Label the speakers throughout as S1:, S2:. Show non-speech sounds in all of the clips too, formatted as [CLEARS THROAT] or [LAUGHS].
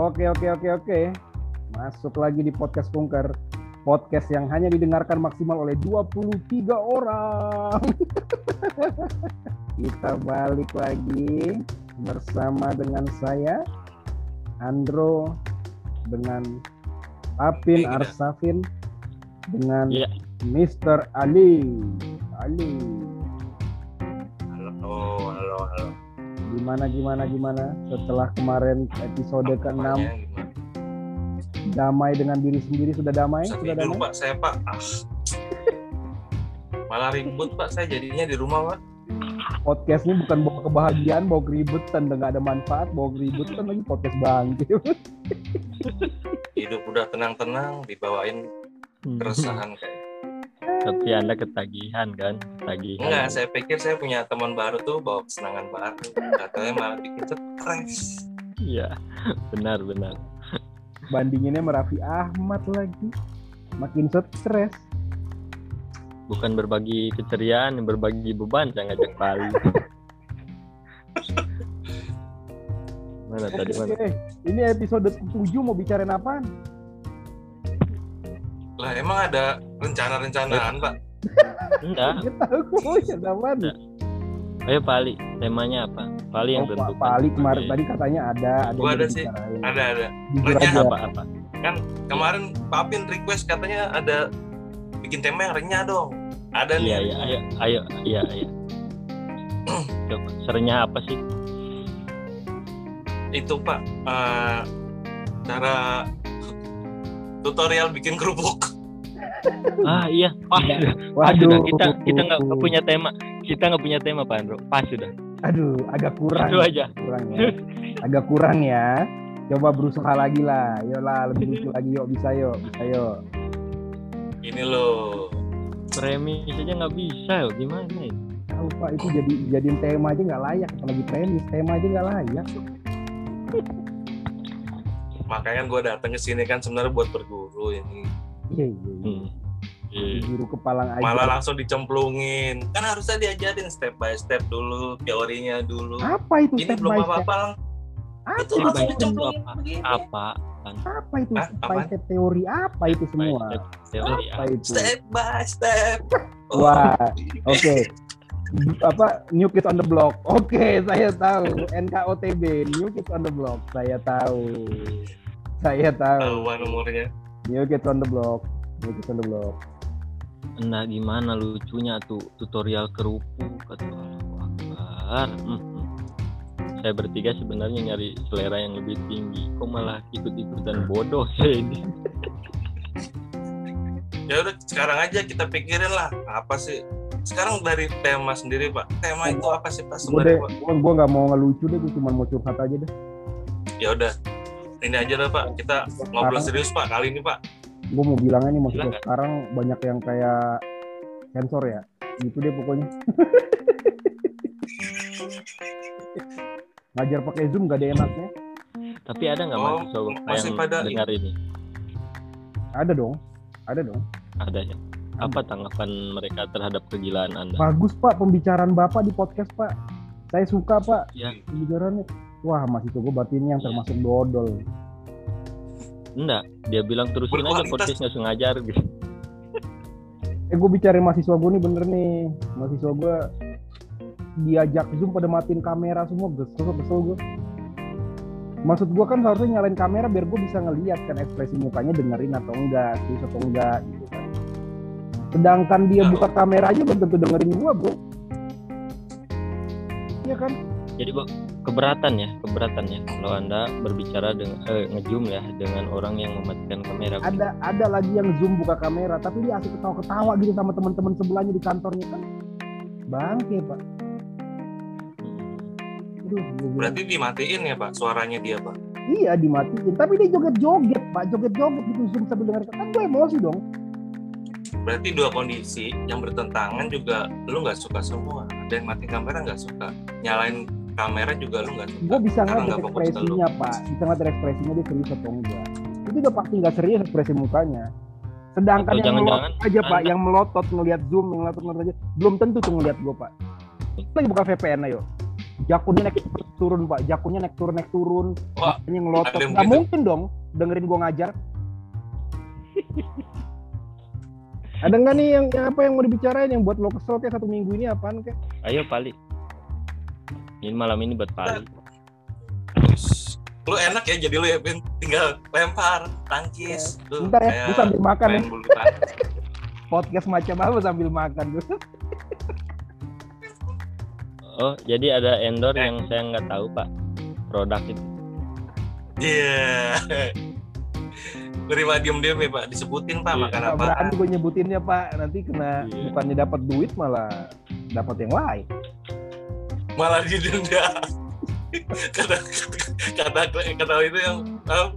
S1: Oke, oke, oke, oke. Masuk lagi di podcast Kunker. Podcast yang hanya didengarkan maksimal oleh 23 orang. [LAUGHS] Kita balik lagi bersama dengan saya, Andro, dengan Apin
S2: Iya.
S1: Arsafin, dengan
S3: Iya.
S1: Mr. Ali. Ali, gimana, gimana, gimana? Setelah kemarin episode ke-6,
S2: Apanya gimana?
S1: damai dengan diri sendiri, sudah damai?
S2: Bisa
S1: Sudah damai?
S2: pak, saya pak. Ah. Malah ribut pak, saya jadinya di rumah pak.
S1: podcast ini bukan bawa kebahagiaan, bawa keributan, dan nggak ada manfaat, bawa keributan lagi podcast bangkit.
S2: Hidup udah tenang-tenang, dibawain keresahan kayak.
S3: Tapi anda ketagihan kan? Ketagihan.
S2: Enggak, saya pikir saya punya teman baru tuh bawa kesenangan baru. Katanya malah bikin stres.
S3: Iya, benar benar.
S1: Bandinginnya Merafi Ahmad lagi, makin stres.
S3: Bukan berbagi keceriaan, berbagi beban saya ngajak Bali. Mana tadi mana?
S1: Oke, ini episode 7 mau bicarain apaan?
S2: Lah emang ada rencana-rencanaan pak? [LAUGHS]
S3: Enggak.
S1: Nggak tahu, ya.
S3: Ayo Pali, temanya apa? Pali yang
S1: Oh, Pak
S3: tentukan.
S1: Pak Ali kemarin
S3: Oke.
S1: tadi katanya ada, ada
S2: Gua
S1: yang
S2: ada sih. Ada, ada. Renyah
S3: apa apa?
S2: Kan kemarin Pak Apin request katanya ada bikin tema yang renyah dong. Ada nih.
S3: Iya iya ayo ayo iya iya. Coba seringnya apa sih?
S2: Itu pak, eh, cara tutorial bikin kerupuk.
S3: Ah iya, pas sudah. Pas
S1: Waduh,
S3: sudah. Kita kita nggak punya tema. Kita nggak punya tema Pak Andro. Pas sudah.
S1: Aduh, agak kurang.
S3: Itu aja.
S1: kurang ya. Agak kurang ya. Coba berusaha lagi lah. Yuk lah, lebih lucu [LAUGHS] lagi yuk, bisa yuk, bisa yuk.
S2: Ini loh.
S3: Premis aja nggak bisa ya. Gimana ini?
S1: Tahu Pak, itu jadi jadiin tema aja nggak layak, apalagi premis, tema aja nggak layak.
S2: Makanya gue datang ke sini kan sebenarnya buat berguru ini.
S1: Iya, iya, iya.
S3: Hmm. Iya.
S1: Guru kepalang aja.
S2: Malah langsung dicemplungin. Kan harusnya diajarin step by step dulu, teorinya dulu.
S1: Apa itu
S2: Ini
S1: step
S2: belum
S1: by step?
S2: apa-apa lang.
S1: Apa
S2: Itu
S3: Step
S2: langsung
S3: by step itu
S2: dicemplungin
S3: apa?
S2: begini.
S3: Apa?
S1: Apa itu
S2: Hah?
S1: step by step teori? Apa itu
S3: Step by
S1: semua?
S3: step teori
S1: Apa
S3: apa?
S1: itu?
S2: Step by step. Oh. [LAUGHS]
S1: Wah, oke. Apa New Kids on the Block? Oke, saya tahu. NKOTB, New Kids on the Block. Saya tahu. Saya tahu.
S2: Tahuan umurnya.
S1: New Kids on the Block. New Kids on the Block.
S3: Nah gimana lucunya tuh tutorial kerupuk atau Akbar. Hmm, hmm. Saya bertiga sebenarnya nyari selera yang lebih tinggi. Kok malah ikut-ikutan bodoh [LAUGHS] saya ini.
S2: Ya udah sekarang aja kita pikirin lah apa sih. Sekarang dari tema sendiri pak. Tema itu apa sih pak sebenarnya
S1: gue gue nggak mau ngelucu deh, gue cuma mau curhat aja deh.
S2: Ya udah. Ini aja lah pak. Kita ngobrol serius pak kali ini pak.
S1: Gue mau bilangnya nih maksudnya
S3: Silakan.
S1: sekarang banyak yang kayak sensor ya, gitu deh pokoknya. [LAUGHS] Ngajar pakai zoom gak ada enaknya.
S3: Tapi ada nggak
S2: Oh,
S3: mahasiswa
S2: masih
S3: yang
S2: pada-
S3: dengar ini?
S1: Ada dong, ada dong.
S3: Ada ya. Apa tanggapan mereka terhadap kegilaan Anda?
S1: Bagus pak pembicaraan bapak di podcast pak. Saya suka pak
S3: Ya,
S1: pembicaraannya. Wah masih gue berarti ini yang
S3: Iya.
S1: termasuk dodol.
S3: enggak. Dia bilang terusin aja
S2: Berkualitas.
S3: podcast nggak sengaja gitu.
S1: Eh gue bicarain mahasiswa gue nih bener nih. Mahasiswa gue diajak zoom pada matiin kamera semua kesel kesel gue. Maksud gue kan harusnya nyalain kamera biar gue bisa ngeliat kan ekspresi mukanya dengerin atau enggak, serius atau enggak gitu kan. Sedangkan dia
S2: Nah.
S1: buka kamera aja belum tentu dengerin gue bro. Iya kan?
S3: Jadi kok keberatan ya, keberatan ya kalau Anda berbicara dengan eh, ngezoom ya dengan orang yang mematikan kamera.
S1: Ada ada lagi yang zoom buka kamera tapi dia asik ketawa-ketawa gitu sama teman-teman sebelahnya di kantornya kan. Bangke pak.
S3: Hmm.
S1: Aduh,
S2: Berarti dimatiin ya pak suaranya dia pak.
S1: Iya dimatiin, tapi dia joget-joget pak, joget-joget gitu zoom sambil dengar kan gue emosi dong.
S2: Berarti dua kondisi yang bertentangan juga lu nggak suka semua. Ada yang mati kamera nggak suka. Nyalain kamera juga lu nggak suka.
S1: Gue bisa ngeliat
S2: nggak
S1: ekspresinya pak, bisa ngeliat ekspresinya dia serius atau enggak. Itu udah pasti nggak serius ekspresi mukanya. Sedangkan
S3: Atau
S1: yang
S3: jangan-jangan
S1: melotot aja pak, yang melotot ngeliat zoom, yang melotot ngeliat aja, belum tentu tuh ngeliat gue pak. Lagi buka VPN ayo. Jakunnya naik turun pak, jakunnya naik turun naik turun,
S2: Wah,
S1: makanya ngelotok.
S2: ada yang
S1: Gak
S2: begitu.
S1: mungkin dong dengerin gua ngajar. ada nggak nih yang, yang apa yang mau dibicarain yang buat lo kesel kayak satu minggu ini apaan kayak?
S3: Ayo Pali. Ini malam ini buat Pali.
S2: Lu enak ya jadi lu ya Ben tinggal lempar tangkis. Lu
S1: Bentar ya, gue sambil makan ya. [LAUGHS] Podcast macam apa sambil makan gue? [LAUGHS]
S3: Oh, jadi ada endor
S2: Eh.
S3: yang saya nggak tahu Pak. Produk itu.
S2: Iya. Beri pak diem-diem ya Pak, disebutin Pak
S3: Iya.
S2: makan apa.
S1: berani gue nyebutinnya pak, nanti kena
S3: Iya.
S1: bukannya dapat duit malah dapat yang lain.
S2: Malah didenda. kata kata kata itu yang ah,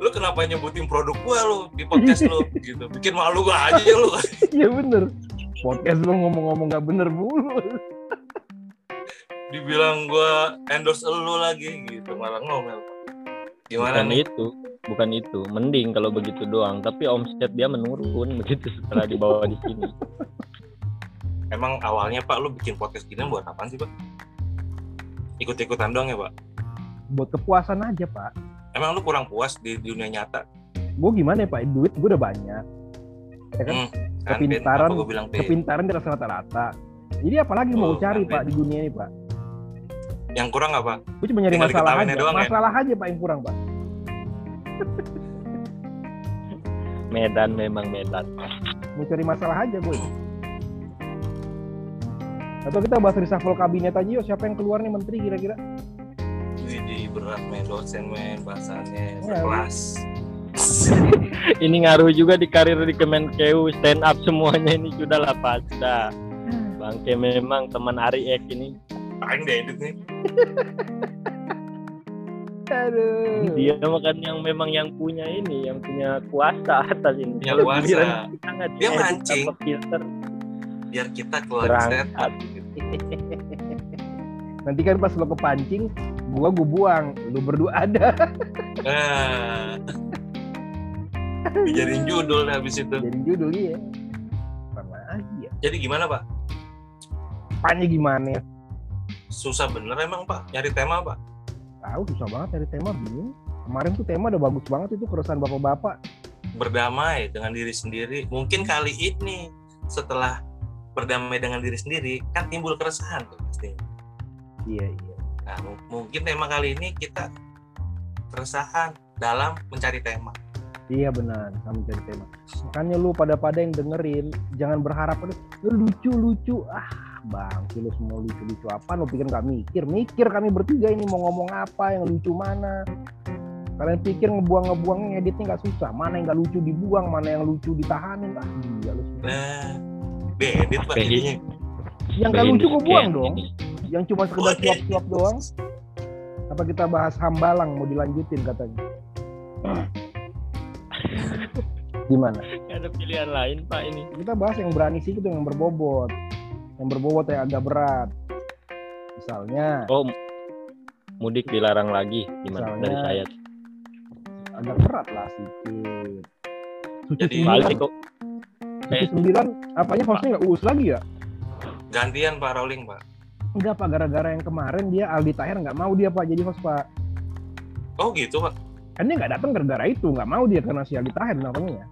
S2: lu kenapa nyebutin produk gua lu di podcast lu gitu bikin malu gua aja lu
S1: Iya bener. Podcast lo ngomong-ngomong nggak bener mulu.
S2: dibilang gua endorse lu lagi gitu malah ngomel gimana
S3: Bukan
S2: nih
S3: itu, bukan itu. Mending kalau begitu doang. Tapi omset dia menurun begitu setelah dibawa di sini.
S2: Emang awalnya pak lu bikin podcast gini buat apaan sih pak ikut-ikutan doang ya pak
S1: Buat kepuasan aja pak.
S2: emang lu kurang puas di dunia nyata
S1: Gue gimana ya pak? Duit gue udah banyak. Ya kan?
S2: Hmm, kan Ben?
S1: Kepintaran-
S2: apa gua bilang Ben?
S1: Kepintaran di rata rata. Jadi apalagi mau
S2: Oh,
S1: cari
S2: kan,
S1: pak di dunia ini pak?
S2: yang kurang apa
S1: Gue cuma nyari
S2: Tinggal
S1: masalah aja.
S2: doang ya?
S1: masalah aja pak yang kurang pak.
S3: Medan memang Medan.
S1: Mau cari masalah aja gue. Atau kita bahas reshuffle kabinet aja yuk. Siapa yang keluar nih menteri kira-kira?
S2: Widih berat men dosen men bahasannya
S1: Ya,
S2: kelas [LAUGHS]
S3: Ini ngaruh juga di karir di Kemenkeu stand up semuanya ini sudah lah pasta. Bangke memang teman Ari Ek ini
S2: paling deh edit nih [LAUGHS]
S1: Aduh.
S3: dia makan yang memang yang punya ini yang punya kuasa atas ini
S2: Punya kuasa. Dia mancing.
S3: filter
S2: biar kita keluar gitu. [LAUGHS]
S1: Nanti kan pas lo kepancing, gua gue buang. Lu berdua ada.
S2: nah dijadiin judul habis itu
S1: Jadi judul ya. Sama aja.
S2: jadi gimana pak
S1: Apanya gimana ya?
S2: susah bener emang pak nyari tema pak
S1: Tahu susah banget dari tema bingung. Kemarin tuh tema udah bagus banget itu keresahan bapak-bapak.
S2: berdamai dengan diri sendiri mungkin kali ini setelah berdamai dengan diri sendiri kan timbul keresahan tuh pasti
S1: Iya iya.
S2: nah mu- mungkin tema kali ini kita keresahan dalam mencari tema
S1: Iya benar, kamu cari tema. Makanya lu pada-pada yang dengerin, jangan berharap "Aduh, lu lucu-lucu. Ah, bang, lu semua lucu-lucu apa? Lu pikir nggak mikir? Mikir kami bertiga ini mau ngomong apa, yang lucu mana? Kalian pikir ngebuang-ngebuang ngeditnya nggak susah? Mana yang nggak lucu dibuang, mana yang lucu ditahanin? Ah, iya lu semua.
S2: nah diedit pak jadinya.
S1: Yang nggak lucu gue buang dong. Yang cuma sekedar suap-suap doang. Apa kita bahas hambalang mau dilanjutin katanya? [CLEARS THROAT] Gimana?
S3: Nggak ada pilihan lain pak ini.
S1: Kita bahas yang berani sih itu yang berbobot. Yang berbobot yang agak berat. Misalnya.
S3: Oh mudik dilarang lagi gimana?
S1: Misalnya-
S3: dari saya.
S1: Agak berat lah sedikit.
S2: Jadi-
S3: balik kok
S1: suci sembilan apanya hostnya nggak uus lagi ya?
S2: Gantian pak rolling pak.
S1: Enggak pak gara-gara yang kemarin dia Aldi Tahir nggak mau dia pak jadi host pak.
S2: Oh gitu pak.
S1: Kan dia nggak datang gara-gara itu nggak mau dia karena si Aldi Tahir namanya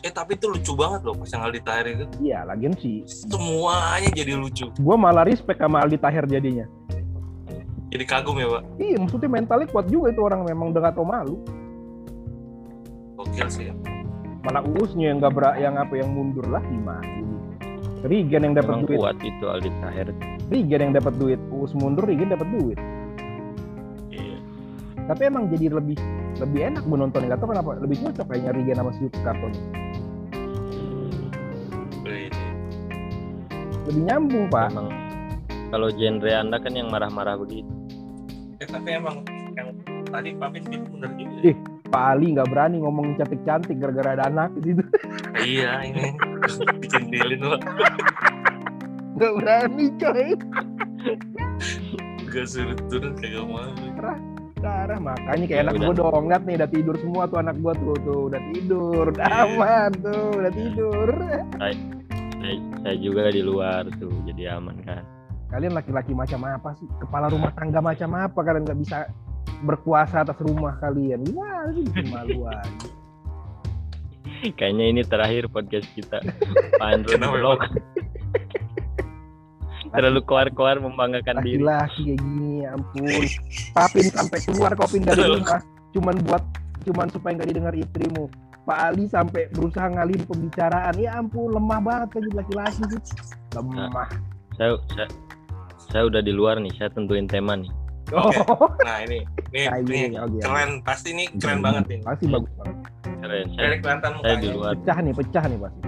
S2: eh tapi itu lucu banget loh pas yang Aldi Tahir itu.
S1: Iya lagian sih.
S2: Semuanya jadi lucu.
S1: Gua malah respect sama Aldi Tahir jadinya.
S2: Jadi kagum ya pak?
S1: Iya maksudnya mentalnya kuat juga itu orang memang udah gak tau malu.
S2: Gokil sih ya
S1: malah uusnya yang nggak berak yang apa yang mundur lah gimana Rigen yang dapat duit
S3: kuat itu Aldi Tahir
S1: Rigen yang dapat duit, Uus mundur, Rigen dapat duit.
S2: iya
S1: Tapi emang jadi lebih lebih enak gue nonton, nggak tahu kenapa lebih cocok kayaknya Rigen sama si Karton. Lebih nyambung pak.
S3: memang kalau genre anda kan yang marah-marah begitu
S2: eh, tapi emang yang tadi Papit itu bener juga
S1: Ih. Pak Ali nggak berani ngomong cantik-cantik gara-gara ada anak di situ.
S2: iya ini. Dicentilin pak.
S1: Nggak berani coy.
S2: gak suruh turun kagak mau.
S1: Darah makanya kayak
S3: Ya
S1: anak gue dong. Lihat nih udah tidur semua tuh anak gue tuh tuh. Udah tidur, udah
S2: Iya.
S1: aman tuh udah tidur.
S3: saya, saya juga di luar tuh jadi aman kan?
S1: Kalian laki-laki macam apa sih? Kepala rumah tangga macam apa? Kalian nggak bisa berkuasa atas rumah kalian? Gimana sih bikin malu [LAUGHS] aja.
S3: Kayaknya ini terakhir podcast kita. [LAUGHS] Pak Andro
S2: Kenapa,
S3: blog. [LAUGHS] Terlalu keluar-keluar membanggakan diri.
S1: Laki-laki kayak gini, ya ampun. Papin sampai keluar kopin dari rumah, cuman buat cuman supaya nggak didengar istrimu. Pak Ali sampai berusaha ngalihin pembicaraan. Ya ampun, lemah banget kan jadi laki-laki sih. Lemah.
S3: Saya, saya saya udah di luar nih, saya tentuin tema nih.
S1: Oh,
S2: Nah ini, ini,
S1: Kayak
S2: ini
S1: oke.
S2: keren. Pasti ini keren banget nih.
S1: pasti bagus banget.
S3: Keren. Saya,
S2: Dari kelihatan
S3: saya di
S2: mukanya.
S3: luar.
S1: Pecah nih, pecah nih pasti.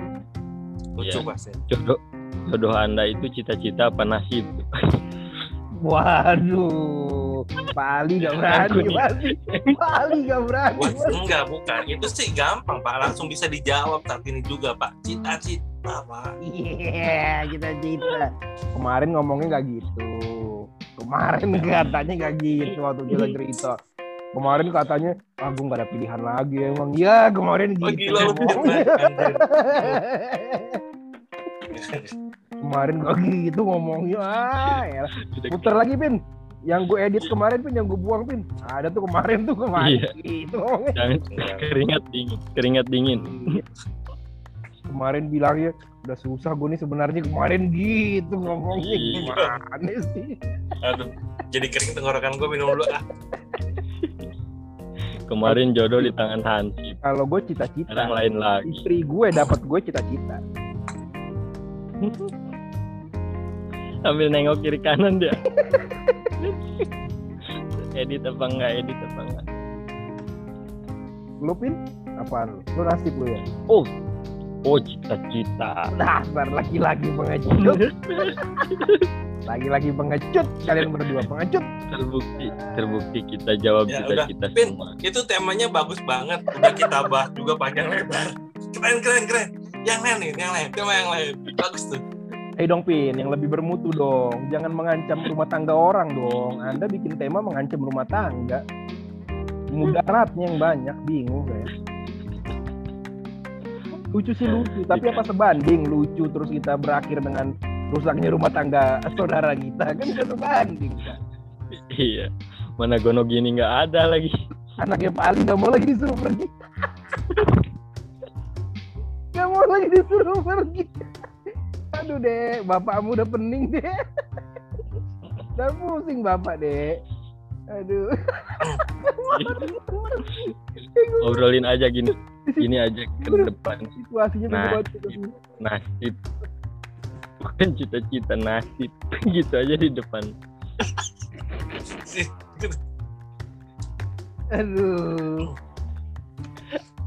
S2: Lucu
S3: Iya.
S2: pasti.
S3: Jodoh jodoh Anda itu cita-cita apa nasib?
S1: Waduh, Pak Ali gak berani pasti. Pak Ali gak berani.
S2: Enggak bukan. Itu sih gampang Pak. Langsung bisa dijawab saat ini juga Pak. Cita-cita Pak.
S1: Iya, kita cita. Kemarin ngomongnya nggak gitu. Kemarin katanya nggak gitu waktu kita cerita. Kemarin katanya, ah gue nggak ada pilihan lagi emang. Ya kemarin gitu.
S2: Oh gila
S1: ngomongnya.
S2: anjir.
S1: kemarin gak gitu ngomongnya. Ah, ya. Putar lagi pin. Yang gue edit kemarin pin, yang gue buang pin. Ada tuh kemarin tuh kemarin.
S3: Iya.
S1: Gitu.
S3: Jangan keringat dingin, keringat dingin.
S1: Kemarin bilangnya udah susah gue nih sebenarnya kemarin gitu ngomongnya
S3: Iya.
S1: gimana sih?
S2: Aduh. Jadi kering tenggorokan gue minum dulu ah.
S3: Kemarin jodoh di tangan Hansip,
S1: Kalau gue cita-cita,
S3: sekarang lain lagi.
S1: istri gue dapat gue cita-cita.
S3: Sambil nengok kiri kanan dia. edit apa enggak, edit apa enggak.
S1: Lu pin? Apaan? Lu nasib lu ya?
S3: Oh, oh cita-cita.
S1: Dasar laki-laki pengecut. [LAUGHS] Lagi-lagi pengecut. Kalian berdua pengecut.
S3: Terbukti, terbukti kita jawab
S2: Ya udah,
S3: cita-cita
S2: Pin.
S3: semua.
S2: Itu temanya bagus banget. Udah kita bahas juga panjang lebar. Keren keren keren. Yang lain nih, yang lain, tema yang lain. Bagus tuh.
S1: Eh dong Pin, yang lebih bermutu dong. Jangan mengancam rumah tangga orang dong. Anda bikin tema mengancam rumah tangga. Mudaratnya yang banyak, bingung saya. Lucu sih lucu, tapi apa sebanding lucu terus kita berakhir dengan rusaknya rumah tangga saudara kita kan tidak sebanding. Pak.
S3: Iya. Mana gono gini nggak ada lagi.
S1: Anaknya Pak Ali nggak mau lagi disuruh pergi. Nggak mau lagi disuruh pergi. Aduh dek, bapakmu udah pening dek. Udah pusing bapak dek. Aduh.
S3: Obrolin aja gini, gini aja ke depan.
S1: Situasinya
S3: Nah,
S1: nah.
S3: Nasib. Bukan cita-cita nasib. [LAUGHS] gitu aja di depan.
S1: Aduh.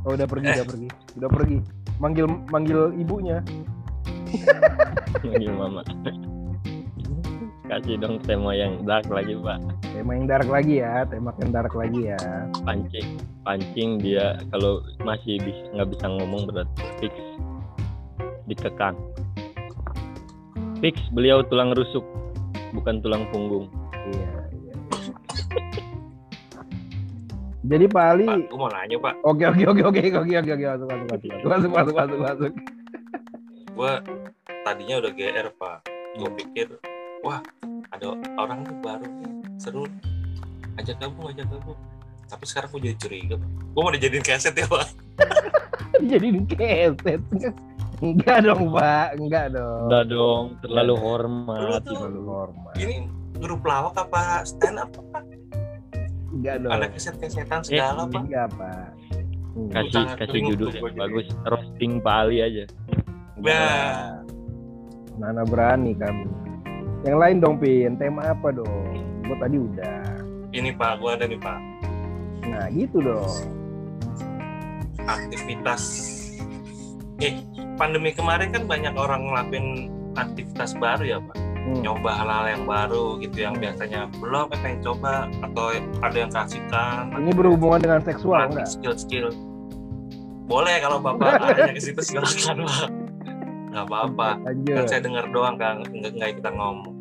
S1: Oh, udah pergi, udah pergi, udah pergi. Manggil manggil ibunya.
S3: Manggil mama. Kasih dong tema yang dark lagi, Pak.
S1: Tema yang dark lagi ya, tema yang dark lagi ya.
S3: Pancing, pancing dia kalau masih bisa nggak bisa ngomong berarti fix dikekang. Fix beliau tulang rusuk, bukan tulang punggung.
S1: Iya, iya. Jadi Pak Ali,
S2: Pak, aku mau nanya Pak.
S1: Oke oke oke oke oke oke oke masuk masuk masuk masuk masuk masuk. masuk.
S2: Gua tadinya udah GR Pak. Gue pikir wah ada orang nih baru nih, seru. Ajak gabung, ajak gabung. Tapi sekarang gue jadi curiga Pak. Gue mau dijadiin keset ya Pak. [LAUGHS]
S1: Jadi keset. Enggak dong Pak, enggak dong.
S3: Udah dong, terlalu hormat.
S2: Lu tuh-
S1: Terlalu hormat.
S2: Ini grup lawak apa stand up Pak?
S1: Enggak dong.
S2: Ada keset-kesetan segala Pak.
S1: Enggak Pak. Enggak.
S3: Kasih
S2: Sangat
S3: kasih judul
S2: tuh jadi.
S3: bagus, roasting Pak Ali aja.
S2: Nah,
S1: Mana berani kami. Yang lain dong Pin, tema apa dong? Gue tadi udah.
S2: ini Pak, gue ada nih Pak.
S1: Nah gitu dong.
S2: Aktivitas. Eh, pandemi kemarin kan banyak orang ngelakuin aktivitas baru ya Pak.
S1: Hmm.
S2: nyoba hal-hal yang baru gitu yang biasanya belum pengen coba atau ada yang kasihkan
S1: Ini berhubungan dengan seksual enggak?
S2: skill-skill boleh kalau bapak [LAUGHS] arahnya ke situ silakan pak nggak apa-apa kan saya dengar doang kan nggak nggak ikutan ngomong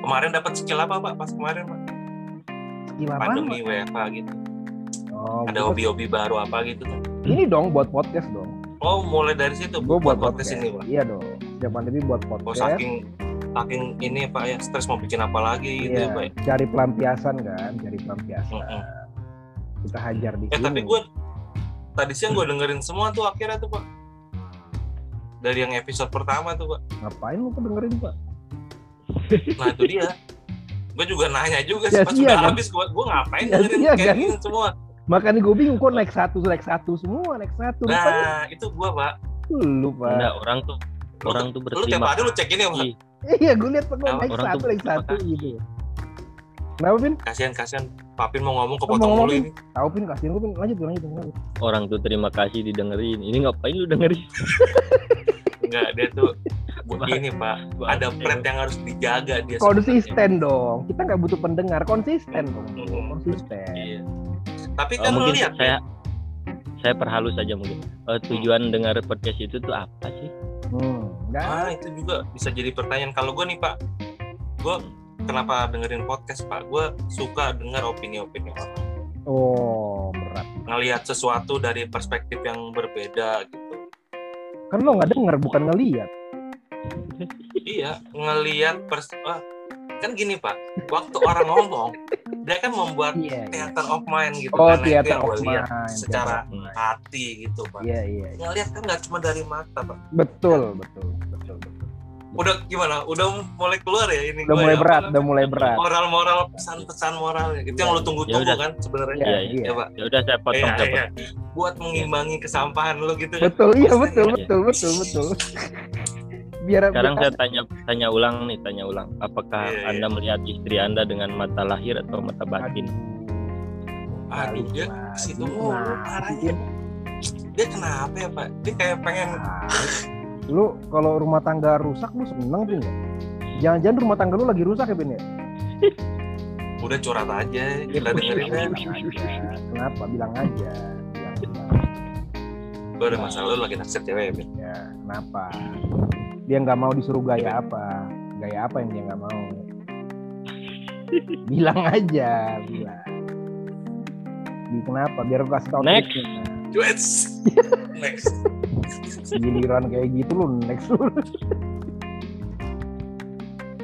S2: kemarin dapat skill apa pak pas kemarin pak
S1: Skill apa?
S2: pandemi WFH gitu
S1: Oh,
S2: ada hobi-hobi baru apa gitu kan
S1: Ini dong buat podcast dong.
S2: oh mulai dari situ
S1: Gue buat
S2: podcast ini pak
S1: Iya dong. Setiap pandemi buat
S2: oh
S1: podcast.
S2: saking saking ini Pak ya stres mau bikin apa lagi gitu
S1: Iya,
S2: ya Pak. ya.
S1: cari pelampiasan kan, cari pelampiasan.
S2: Mm-mm.
S1: Kita hajar di
S2: Eh
S1: sini.
S2: tapi gue tadi siang gue dengerin semua tuh akhirnya tuh Pak. Dari yang episode pertama tuh Pak.
S1: Ngapain lu dengerin, Pak?
S2: Nah itu dia. Gue juga nanya juga
S1: Ya,
S2: pas
S1: iya,
S2: udah
S1: kan?
S2: habis gue gue ngapain
S1: Ya,
S2: dengerin
S1: iya,
S2: kayak
S1: kan?
S2: gini semua.
S1: Makanya gue bingung kok naik satu, naik satu semua, naik satu. Rupanya
S2: Nah itu gue Pak.
S1: lu, Pak.
S3: Enggak, orang tuh
S2: Lu,
S3: orang tuh
S2: lu tiap
S3: berterima
S2: hari lu cek ini ya.
S1: Iya, gue lihat kok
S2: Nah,
S1: naik
S3: orang
S1: satu,
S3: tuh
S1: naik satu
S3: berterima
S1: gitu. Kenapa, Pin?
S2: Kasihan kasihan. Papin mau ngomong kepotong mulu ini.
S1: Tahu, Pin, kasihin gue, Pin. Lanjut, lanjut, lanjut.
S3: Orang tuh terima kasih didengerin. Ini ngapain lu dengerin? [LAUGHS]
S2: Enggak dia tuh buat ini Pak. Ada brand yang harus dijaga dia. sebenarnya.
S1: Konsisten dong. Kita nggak butuh pendengar, konsisten dong. Konsisten.
S2: Iya. Tapi
S3: Oh,
S2: kan
S3: mungkin
S2: lihat
S3: saya saya perhalus aja mungkin. Eh, tujuan dengar podcast itu tuh apa sih?
S1: Hmm, enggak.
S2: Ah itu juga bisa jadi pertanyaan kalau gue nih Pak, gue kenapa dengerin podcast Pak? Gue suka dengar opini-opini orang,
S1: Oh, berat.
S2: ngelihat sesuatu dari perspektif yang berbeda gitu.
S1: Kan lo nggak denger, bukan ngeliat.
S2: Iya, ngelihat pers ah, kan gini Pak, waktu orang ngomong, dia kan membuat
S1: Iya, iya.
S2: theater of mind gitu
S1: Oh,
S2: kan, itu
S1: theater of mind.
S2: secara
S1: mind.
S2: hati gitu Pak.
S1: Iya, iya, iya.
S2: Ngelihat kan nggak cuma dari mata Pak.
S1: Betul, betul, betul, betul.
S2: Udah gimana? Udah mulai keluar ya ini
S1: Udah
S2: gua
S1: mulai
S2: ya,
S1: berat,
S2: apa
S1: udah mulai berat.
S2: moral-moral pesan-pesan moral itu yang lu tunggu-tunggu
S3: Ya udah.
S2: kan sebenarnya
S1: Iya,
S3: Iya,
S1: iya.
S2: ya pak
S3: Ya udah saya potong,
S2: Iya,
S3: saya
S2: iya.
S3: potong.
S2: Buat mengimbangi kesampahan lu gitu
S1: Betul, iya
S2: Pasti.
S1: betul, betul, betul, betul. [LAUGHS] Biar
S3: Sekarang
S1: biar-
S3: saya tanya tanya ulang nih, tanya ulang. Apakah
S2: Iya, iya.
S3: Anda melihat istri Anda dengan mata lahir atau mata batin?
S2: aduh dia situ
S1: Nah,
S2: arahnya dia kenapa ya pak dia kayak pengen
S1: lu kalau rumah tangga rusak lu seneng Pin ya? Jangan-jangan rumah tangga lu lagi rusak ya Pin ya?
S2: udah curhat aja kita dengerin ya
S1: Bilang [LAUGHS] aja. Kenapa? Bilang aja.
S2: Gue ada masalah lu lagi naksir cewek ya.
S1: Ya, kenapa? Dia nggak mau disuruh gaya apa? Gaya apa yang dia nggak mau? [LAUGHS] bilang aja, bilang. Di kenapa? Biar gue kasih tau
S3: Next. [LAUGHS]
S2: next
S1: giliran kayak gitu lu next lu.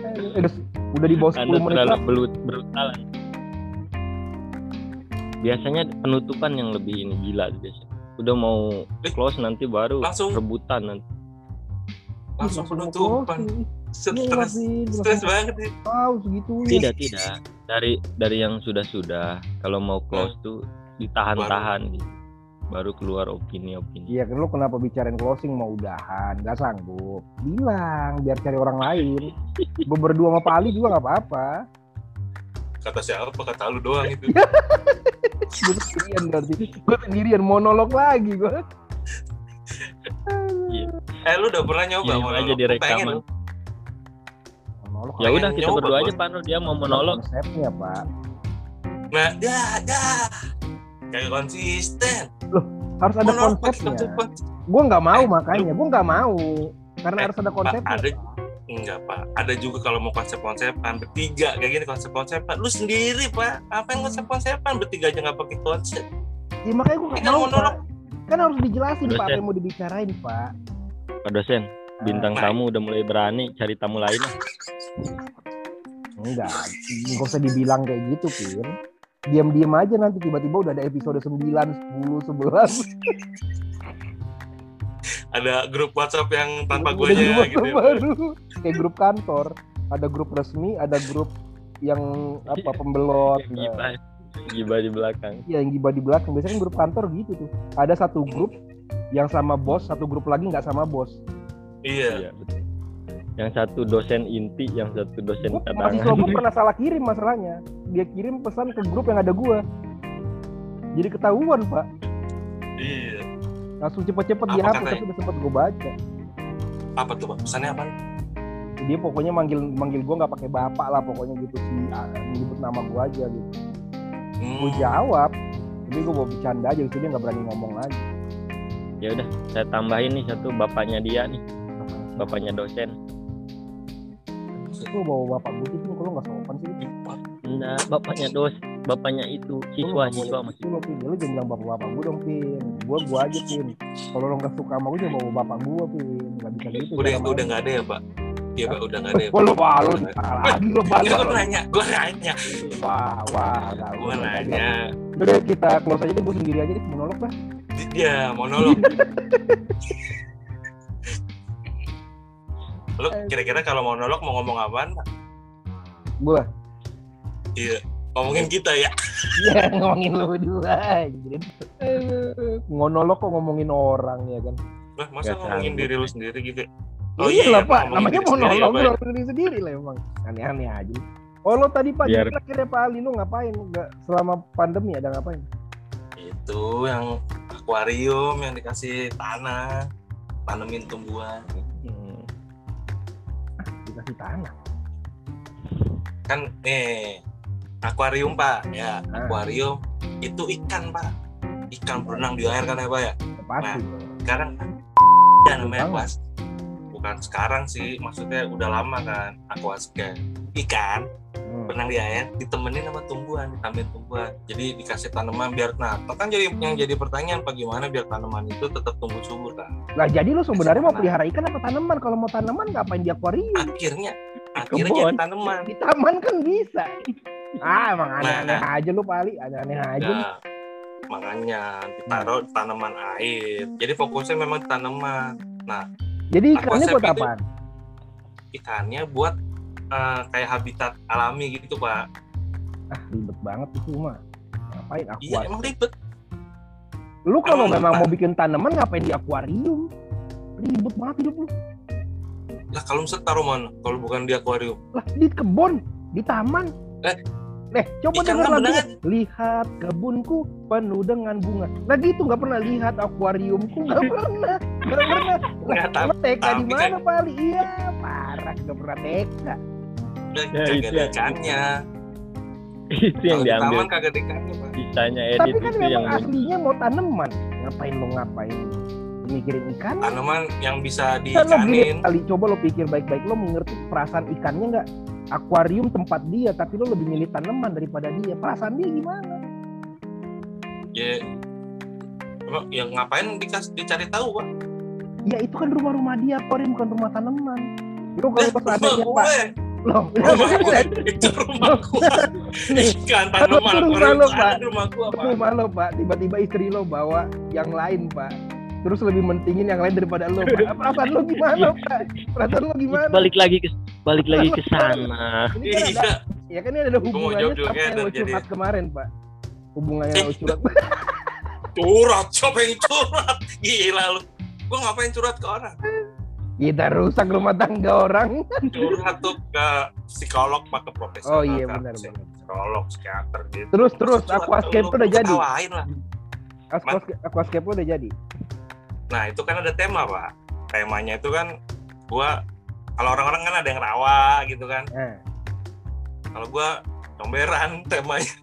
S1: Eh, udah, udah di bawah 10
S3: Anda
S1: menit
S3: terlalu belut brutal. Biasanya penutupan yang lebih ini gila biasanya. Udah mau
S2: Eh,
S3: close nanti baru
S2: langsung
S3: rebutan nanti.
S2: langsung
S1: mau
S2: penutupan
S1: closing. Iya,
S2: stres stres banget nih
S1: tahu segitu
S3: Tidak, tidak. Dari dari yang sudah-sudah kalau mau close tuh ditahan-tahan gitu. Baru keluar opini-opini.
S1: Iya kan lu kenapa bicarain closing mau udahan nggak sanggup bilang biar cari orang lain [LAUGHS] berdua sama Pali juga nggak apa-apa
S2: kata siapa? Kata lu doang itu. [LAUGHS]
S1: Gue sendirian berarti. Gue sendirian monolog lagi gue
S2: eh lu udah pernah nyoba
S3: Kirim
S2: monolog?
S3: aja di rekaman.
S1: monolog
S3: Ya udah kita
S2: nyoba
S3: berdua aja Pak. Dia mau monolog.
S1: konsepnya pak.
S2: Nah dah dah kayak konsisten.
S1: Harus ada
S2: Monolog,
S1: konsepnya. gue nggak mau
S2: Eh,
S1: makanya gue nggak mau. Karena
S2: Eh,
S1: harus ada konsepnya
S2: ada-. Enggak pak, ada juga kalau mau konsep-konsepan bertiga kayak gini konsep-konsepan. Lu sendiri pak, apa yang konsep-konsepan bertiga aja nggak pakai konsep?
S1: ya makanya gue nggak mau pak kan harus dijelasin pak apa yang mau dibicarain pak
S3: Pak dosen, bintang
S2: Nah.
S3: tamu udah mulai berani cari tamu lain. lah.
S1: enggak nggak usah dibilang kayak gitu Pin diam-diam aja nanti tiba-tiba udah ada episode 9, 10, 11
S2: Ada grup WhatsApp yang tanpa gue
S1: grup
S2: gitu. ya, Pak.
S1: baru kayak grup kantor ada grup resmi ada grup yang apa pembelot nah,
S3: Gibah, gibah di belakang.
S1: ya yang gibah di belakang biasanya kan grup kantor gitu tuh ada satu grup yang sama bos satu grup lagi nggak sama bos
S2: Iya.
S3: Iya betul. Yang satu dosen inti, yang satu dosen
S1: Gua- mahasiswa
S3: cadangan.
S1: gue [LAUGHS] pernah salah kirim masalahnya dia kirim pesan ke grup yang ada gua jadi ketahuan pak
S2: Iya.
S1: Langsung cepet-cepet
S2: Apa
S1: dihapus tapi udah sempet gue baca.
S2: Apa tuh pak? Pesannya apa?
S1: dia pokoknya manggil manggil gue nggak pakai bapak lah pokoknya gitu sih. Menyebut nama gue aja gitu.
S2: Hmm.
S1: gue jawab tapi gue mau bercanda aja itu dia nggak berani ngomong lagi.
S3: Ya udah, saya tambahin nih satu bapaknya dia nih, bapaknya dosen.
S1: gue bawa bapak gue gitu kalau nggak sopan sih?
S3: Enggak, bapaknya dos, bapaknya itu siswa siswa masih.
S1: itu lo pin lu jangan bilang bapak bapak gue dong pin gue gue aja pin kalau lo nggak suka sama gue jangan bawa bapak gue pin nggak bisa gitu
S2: Udah
S1: cara
S2: udah nggak ada ya pak? Iya pak udah nggak ada. ya, Pak.
S1: lo balu lagi lo.
S2: Enggak, gue nanya, gue nanya,
S1: Wah, wah,
S2: gue nanya.
S1: Udah kita close aja deh, gue sendiri aja deh, monolog lah.
S2: Dia monolog. [LAUGHS] Lu kira-kira kalau monolog mau ngomong apaan? Pak?
S1: Gue,
S2: Iya, ngomongin kita ya.
S1: ya [LAUGHS] ngomongin berdua anjir. Eh, Monolog kok ngomongin orang ya kan.
S2: Lah, masa
S3: Nggak
S2: ngomongin
S3: sanggup.
S2: diri lu sendiri gitu?
S1: iya lah pak,
S2: ngomongin
S1: namanya
S2: diri sendiri
S1: monolog
S2: ya, Pak.
S1: lo sendiri sendiri lah emang. Aneh-aneh aja. Oh lo tadi pak,
S3: Biar-
S1: jadi akhirnya Pak Ali lo ngapain? Nggak selama pandemi ada ngapain?
S2: Itu yang akuarium yang dikasih tanah, tanemin tumbuhan.
S3: Hmm.
S1: Dikasih tanah.
S2: Kan nih, akuarium pak, ya
S1: Ah.
S2: akuarium itu ikan pak, ikan berenang di air kan ya pak ya.
S1: Pasti.
S2: Sekarang ya namanya akuas. Bukan sekarang sih, maksudnya udah lama kan aquascape. Ikan
S1: Hmm.
S2: berenang di air ditemenin sama tumbuhan ditambahin tumbuhan jadi dikasih tanaman biar nah kan jadi yang jadi pertanyaan pak gimana biar tanaman itu tetap tumbuh subur kan
S1: Lah jadi lo sebenarnya mau
S2: Sama.
S1: pelihara ikan apa tanaman? Kalau mau tanaman ngapain di akuarium?
S2: akhirnya akhirnya
S3: Kebun.
S2: jadi tanaman
S1: Di taman kan bisa. Ah emang aneh-aneh
S2: Nah.
S1: aja lo Pali, aneh-aneh aja. lu.
S2: nah, makanya ditaruh di tanaman air jadi fokusnya memang tanaman
S1: Jadi ikannya buat apaan?
S2: ikannya buat eh, kayak habitat alami gitu pak
S1: Ah ribet banget itu mah. Ngapain
S2: iya
S1: akuarium?
S2: emang ribet
S1: Lu kalau
S2: Emang
S1: memang
S2: apa?
S1: mau bikin tanaman ngapain di akuarium? Ribet banget hidup lu.
S2: lah kalau misal taruh mana kalau bukan di akuarium
S1: Lah di kebun, di taman.
S2: Eh,
S1: Eh, coba
S2: ikan
S1: denger
S2: kan
S1: lagunya.
S2: beneran.
S1: Lihat kebunku penuh dengan bunga. Nah gitu nggak pernah lihat akuariumku nggak [LAUGHS] pernah, nggak pernah.
S2: Nggak,
S1: lo TK di mana Pali? Iya, parah nggak pernah TK.
S2: udah
S3: Ya,
S2: kagak
S3: itu
S2: ada
S3: yang-
S2: ikannya
S3: itu yang diambil
S2: taman kagak ada ikannya pak
S3: sisanya edit
S1: Tapi kan
S3: itu
S1: memang
S3: yang
S1: aslinya mau tanaman. Ngapain lo ngapain? Mikirin ikan?
S2: tanaman yang bisa
S1: Kan
S2: diikanin
S1: kali, coba lo pikir baik-baik, lo mengerti perasaan ikannya nggak? Akuarium tempat dia, tapi lo lebih milih tanaman daripada dia. Perasaan dia gimana?
S2: ya emang ya ngapain dikas dicari tahu pak
S1: Ya itu kan rumah-rumah dia, akuarium bukan rumah tanaman. Lo kalau pas ada
S2: gue
S1: pak, lo
S2: rumah [LAUGHS] gue itu rumah gue
S1: Nih,
S2: ikan tanaman
S1: rumah lo, Pak.
S2: di rumah gue pak
S1: rumah lo pak, tiba-tiba istri lo bawa yang lain pak. Terus lebih mentingin yang lain daripada lo pak. [LAUGHS] Perasaan lo gimana pak? Perasaan lo gimana?
S3: balik lagi ke balik lagi ke [LAUGHS] sana
S1: Ini kan ada,
S2: iya
S1: ya kan ini ada
S2: mau
S1: hubungannya sama
S2: juga
S1: yang curhat kemarin pak. Hubungannya lo curhat. [LAUGHS]
S2: curhat siapa yang curhat gila lu gue ngapain curhat ke orang
S1: Kita rusak rumah tangga orang. [LAUGHS]
S2: curhat tuh ke psikolog pak ke profesional
S1: Oh iya
S2: kan.
S1: benar benar.
S2: psikolog psikiater gitu
S1: Terus terus
S2: lu,
S1: tuh udah jadi.
S2: ketawain lah
S1: lo udah jadi.
S2: nah itu kan ada tema pak temanya itu kan gua kalau orang-orang kan ada yang rawa gitu kan.
S1: Nah,
S2: kalau gua comberan [LAUGHS] temanya.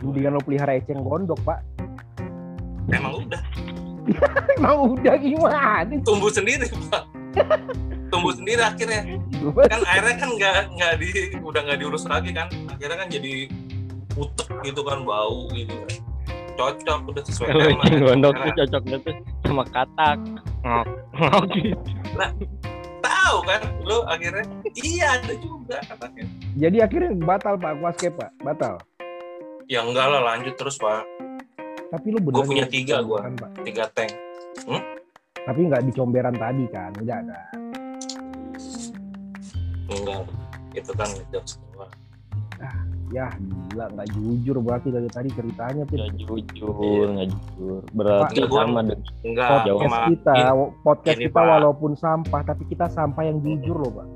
S1: Mendingan lo pelihara eceng gondok pak.
S2: emang udah. [LAUGHS]
S1: Emang udah gimana?
S2: tumbuh sendiri pak. Tumbuh sendiri akhirnya. Kan airnya kan nggak nggak di udah nggak diurus lagi kan. Akhirnya kan jadi utek gitu kan bau gitu kan. Cocok udah sesuai
S3: kalau eceng gondok tuh cocoknya tuh sama katak. Ngok ngok gitu
S2: tahu kan lu akhirnya. Iya ada juga katanya
S1: Jadi akhirnya batal pak. Aquascape pak, batal.
S2: ya enggak lah lanjut terus pak.
S1: Tapi lo bener
S2: Gua punya tiga, gua.
S1: kan, pak.
S2: tiga tank.
S1: Tapi nggak di comberan tadi kan, udah ada.
S2: enggak. Itu kan ngejokes semua
S1: Ya gila nggak jujur berarti dari tadi ceritanya Pit.
S3: nggak jujur nggak jujur berarti
S2: Pak,
S3: sama dengan
S2: enggak
S3: jauh
S1: podcast
S2: sama
S1: kita, podcast
S2: ini,
S1: kita
S2: Pak.
S1: walaupun sampah tapi kita sampah yang jujur loh pak.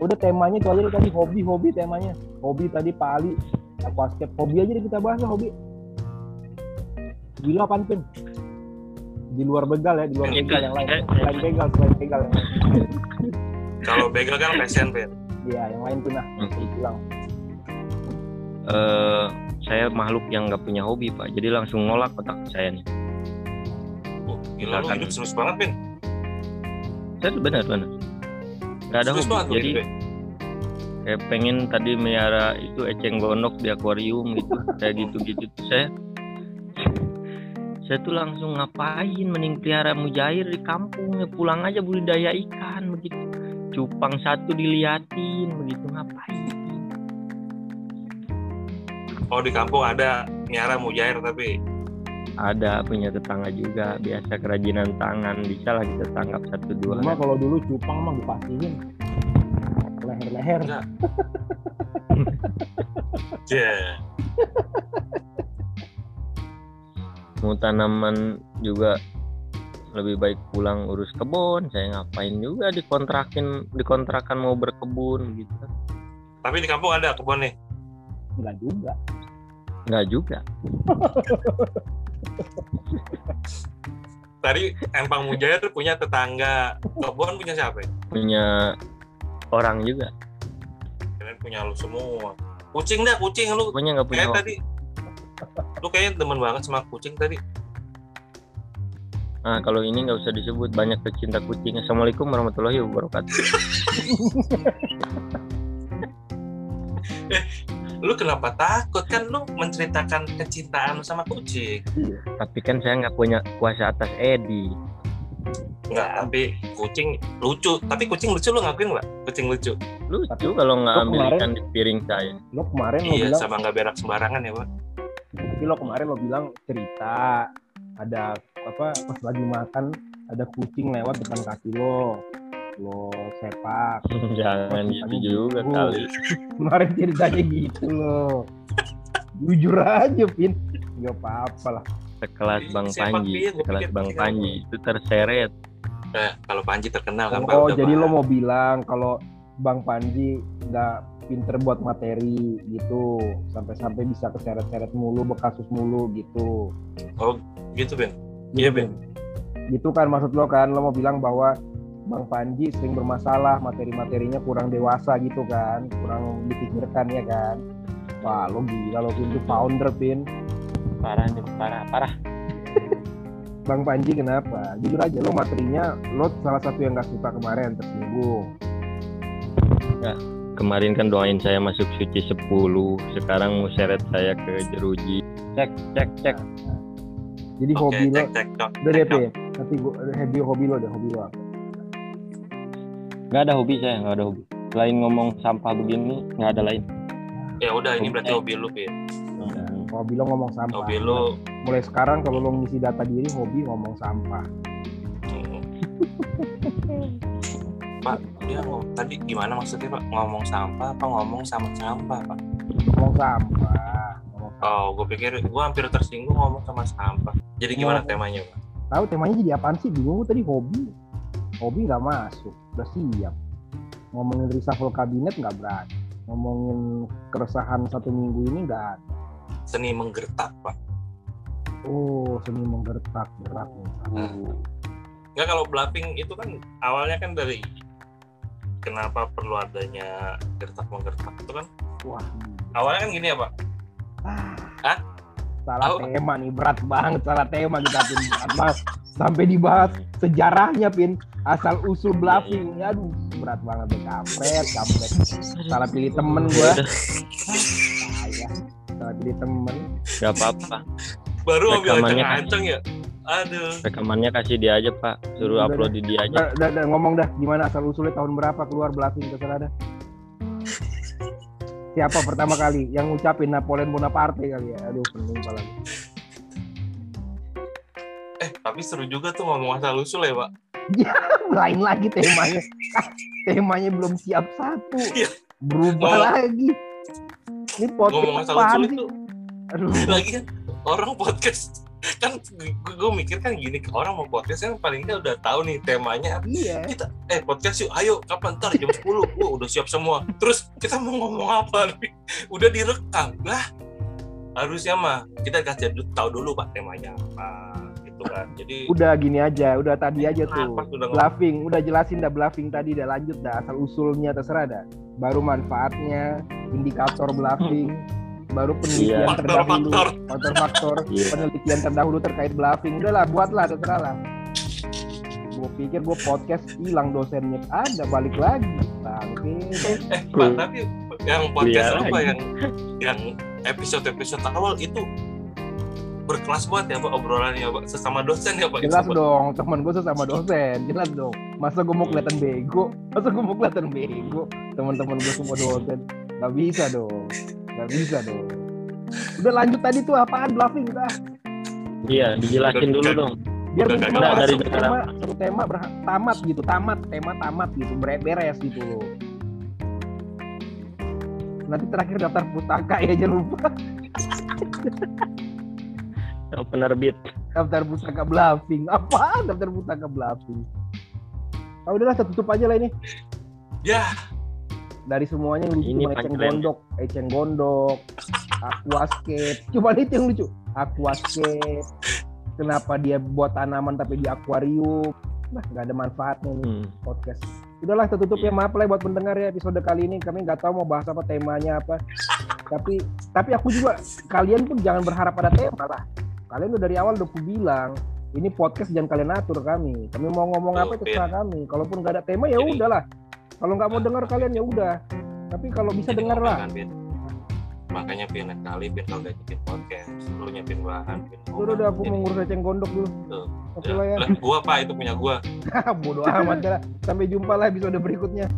S1: Udah temanya itu aja tadi hobi-hobi temanya. Hobi tadi Pak Ali, aquascape. Hobi aja deh kita bahas lah, hobi. Gila apaan Pin? Di luar begal ya, di luar
S3: Begal.
S1: begal yang lain. Selain begal, selain begal yang lain.
S2: kalau begal kan passion Ben
S1: Iya, yang lain Pin lah.
S3: Hmm. Eh saya makhluk yang nggak punya hobi pak. Jadi langsung ngolak otak saya nih.
S2: Oh, gila lu
S3: Silakan.
S2: hidup serius banget Ben
S3: saya tuh benar benar. Nggak ada
S2: serius
S3: hobi.
S2: banget
S3: jadi
S2: Ben.
S3: kayak pengen tadi melihara itu eceng gondok di akuarium gitu [LAUGHS] kayak gitu gitu tuh saya saya tuh langsung ngapain mending pelihara mujair di kampung ya? Pulang aja budidaya ikan begitu. Cupang satu diliatin begitu. Ngapain
S2: Oh di kampung ada miara mujair tapi
S3: ada punya tetangga juga biasa kerajinan tangan bisa lah kita tangkap satu dua
S1: Cuma kalau dulu cupang mah dipastiin leher-leher.
S2: Enggak. ya [LAUGHS]
S3: mau tanaman juga lebih baik pulang urus kebun saya ngapain juga dikontrakin dikontrakan mau berkebun gitu
S2: tapi di kampung ada kebun nih.
S1: Enggak juga.
S3: Nggak juga [LAUGHS]
S2: Tadi empang mujair punya tetangga, kebun punya siapa? ya?
S3: punya orang juga
S2: Kalian punya lu semua. Kucing dah kucing lu.
S3: pokoknya nggak punya
S2: Kayak tadi. Lu kayaknya demen banget sama kucing tadi.
S3: Nah, kalau ini nggak usah disebut banyak pecinta kucing. Assalamualaikum warahmatullahi wabarakatuh. [LAUGHS]
S2: Lu kenapa takut kan lu menceritakan kecintaan lu sama kucing?
S3: Tapi kan saya nggak punya kuasa atas Edi.
S2: Enggak, tapi kucing lucu. Tapi kucing lucu lu ngakuin nggak? Kucing lucu.
S3: Lucu
S1: Tapi-
S3: kalau nggak
S1: lo
S3: ambil ikan di piring saya.
S1: Lo kemarin lo
S2: Iya,
S1: bilang,
S2: sama nggak berak sembarangan ya, Pak.
S1: tapi lo kemarin lo bilang cerita ada apa pas lagi makan ada kucing lewat depan kaki lo. Lo sepak. [LAUGHS]
S3: Jangan
S1: Oh,
S3: gitu juga
S1: gitu.
S3: kali.
S1: Kemarin ceritanya gitu lo. Jujur aja, Pin. Gak apa-apa lah.
S3: Sekelas Bang Panji,
S2: Pin? Gua
S3: sekelas Bang
S2: Pin.
S3: Panji itu terseret.
S2: Eh, kalau Panji terkenal kan Pak,
S1: Oh, jadi lo mau bilang kalau Bang Panji nggak pinter buat materi gitu, sampai-sampai bisa keseret-seret mulu, bekasus mulu gitu.
S2: gitu, Ben.
S1: Gitu,
S2: Iya, Ben.
S1: Gitu kan maksud lo kan, lo mau bilang bahwa Bang Panji sering bermasalah, materi-materinya kurang dewasa gitu kan, kurang dipikirkan ya kan. Wah, lo gila lo Pin, itu founder Pin.
S3: Parah nih, parah, parah. [LAUGHS]
S1: Bang Panji kenapa? Jujur aja lo materinya, lo salah satu yang gak suka kemarin, tersinggung.
S3: Kemarin kan doain saya masuk suci 10, sekarang mau seret saya ke jeruji. Cek, cek, cek.
S1: Jadi
S2: Oke,
S1: hobi lo,
S2: cek cek cok.
S1: Udah deh,
S2: cek,
S1: gua, hobi, hobi lo deh, hobi lo apa?
S3: Nggak ada hobi saya, nggak ada hobi. Selain ngomong sampah begini, nggak ada lain.
S2: Ya udah, ini berarti hobi lu, Ben.
S3: Hmm.
S1: Hobi lo ngomong sampah.
S2: Hobi lu
S1: Mulai sekarang kalau lo ngisi data diri, hobi ngomong sampah.
S2: Hmm. Pak, dia ngomong tadi gimana maksudnya Pak? Ngomong sampah apa ngomong sama sampah Pak?
S1: Ngomong sampah. Ngomong sampah.
S2: Oh, gue pikir gue hampir tersinggung ngomong sama sampah. Jadi gimana
S1: Ngomong-
S2: temanya Pak?
S1: Tahu temanya jadi apaan sih? Bingung gua tadi hobi. Hobi nggak masuk. Udah siap. Ngomongin reshuffle kabinet nggak berani. Ngomongin keresahan satu minggu ini nggak ada.
S2: Seni menggertak Pak.
S1: Oh, seni menggertak berat nih.
S2: Hmm. Nggak kalau bluffing itu kan awalnya kan dari kenapa perlu adanya gertak menggertak itu kan
S1: Wah,
S2: awalnya kan gini ya Pak?
S1: ah.
S2: Hah?
S1: salah
S2: Tahu?
S1: tema nih berat banget salah tema kita pin berat banget sampai dibahas sejarahnya pin asal usul bluffing. aduh berat banget deh kampret [LAUGHS] kampret. Salah pilih temen gua.
S3: Udah,
S1: saya salah pilih temen.
S3: Nggak apa-apa.
S2: Baru ambil
S3: Rekamannya
S2: ancang-ancang ya? Aduh.
S3: Rekamannya kasih dia aja pak, suruh
S1: Udah,
S3: upload di dia aja.
S1: Udah, udah, udah, ngomong dah. Gimana asal usulnya tahun berapa keluar bluffing terserah dah. [LAUGHS] Siapa pertama kali yang ngucapin Napoleon Bonaparte kali ya? Aduh pening kepala
S2: Eh tapi seru juga tuh ngomong asal usul ya Pak.
S1: Lain lagi temanya. [LAUGHS] Temanya belum siap satu.
S2: Iya.
S1: berubah
S2: Ngomong-
S1: lagi. Ini
S2: Ngomong
S1: podcast
S2: asal
S1: apaan
S2: usul
S1: sih?
S2: itu
S1: aduh. [LAUGHS]
S2: Lagi kan orang podcast. Kan gue mikir kan gini orang mau podcast kan paling nggak udah tahu nih temanya.
S1: Iya.
S2: Kita eh podcast yuk ayo kapan? Ntar jam 10 Wah, udah siap semua. Terus kita mau ngomong apa nih? [LAUGHS] Udah direkam. Lah harusnya mah kita kasih tahu dulu pak temanya apa gitu kan jadi
S1: udah gini aja udah tadi aja tuh
S2: ngomong?
S1: bluffing udah jelasin dah bluffing tadi dah lanjut dah asal usulnya terserah dah baru manfaatnya indikator bluffing baru penelitian
S3: Iya.
S1: terdahulu
S2: Faktor-faktor. [LAUGHS]
S3: Iya.
S1: penelitian terdahulu terkait bluffing udahlah buatlah terserah lah gue pikir gue podcast hilang dosennya ada balik lagi bangke
S2: eh tapi yang podcast
S3: Iya
S2: apa yang yang episode episode awal itu berkelas banget ya Pak obrolannya Pak sesama dosen ya Pak.
S1: Jelas dong, teman gue sesama [LAUGHS] dosen, jelas dong. Masa gue mau kelihatan bego? Masa gue mau kelihatan bego? Teman-teman gue semua dosen, nggak bisa dong, nggak bisa dong. Udah lanjut tadi tuh apaan bluffing dah.
S3: Iya, dijelasin dulu dong.
S1: Biar
S2: Udah
S1: minimal
S2: kagak
S3: dari
S1: tema, satu tema berha- tamat gitu, tamat, tema tamat gitu, beres, gitu loh. Nanti terakhir daftar pustaka ya jangan lupa [LAUGHS]
S3: penerbit.
S1: daftar pustaka bluffing. Apa daftar pustaka bluffing? Ah udahlah kita tutup aja lah ini.
S2: Ya,
S1: dari semuanya yang lucu
S3: Ini
S1: cuma Eceng. Gondok, Eceng Gondok, Aquascape, cuma itu yang lucu. Aquascape, kenapa dia buat tanaman tapi di akuarium? Nah, nggak ada manfaatnya nih
S3: Hmm.
S1: podcast. Udahlah, kita tutup ya. Maaf lah buat pendengar ya episode kali ini. Kami nggak tahu mau bahas apa temanya apa. Tapi tapi aku juga kalian pun jangan berharap pada tema lah. Kalian udah dari awal udah bilang ini podcast jangan kalian atur kami. Kami mau ngomong apa
S2: Betul,
S1: terserah kami. Kalaupun nggak ada tema ya udahlah. Kalau nggak mau dengar kalian ya udah. Tapi kalau bisa dengar lah.
S2: kan, Pin. Makanya Pin kali Pin kalau udah bikin podcast, lu nyepin bahan Pin.
S1: Udah udah aku mau ngurus eceng gondok dulu. Oke lah ya.
S2: Lah, gua Pak itu punya gua. [LAUGHS]
S1: Bodoh amat dah. Sampai jumpa lah episode berikutnya.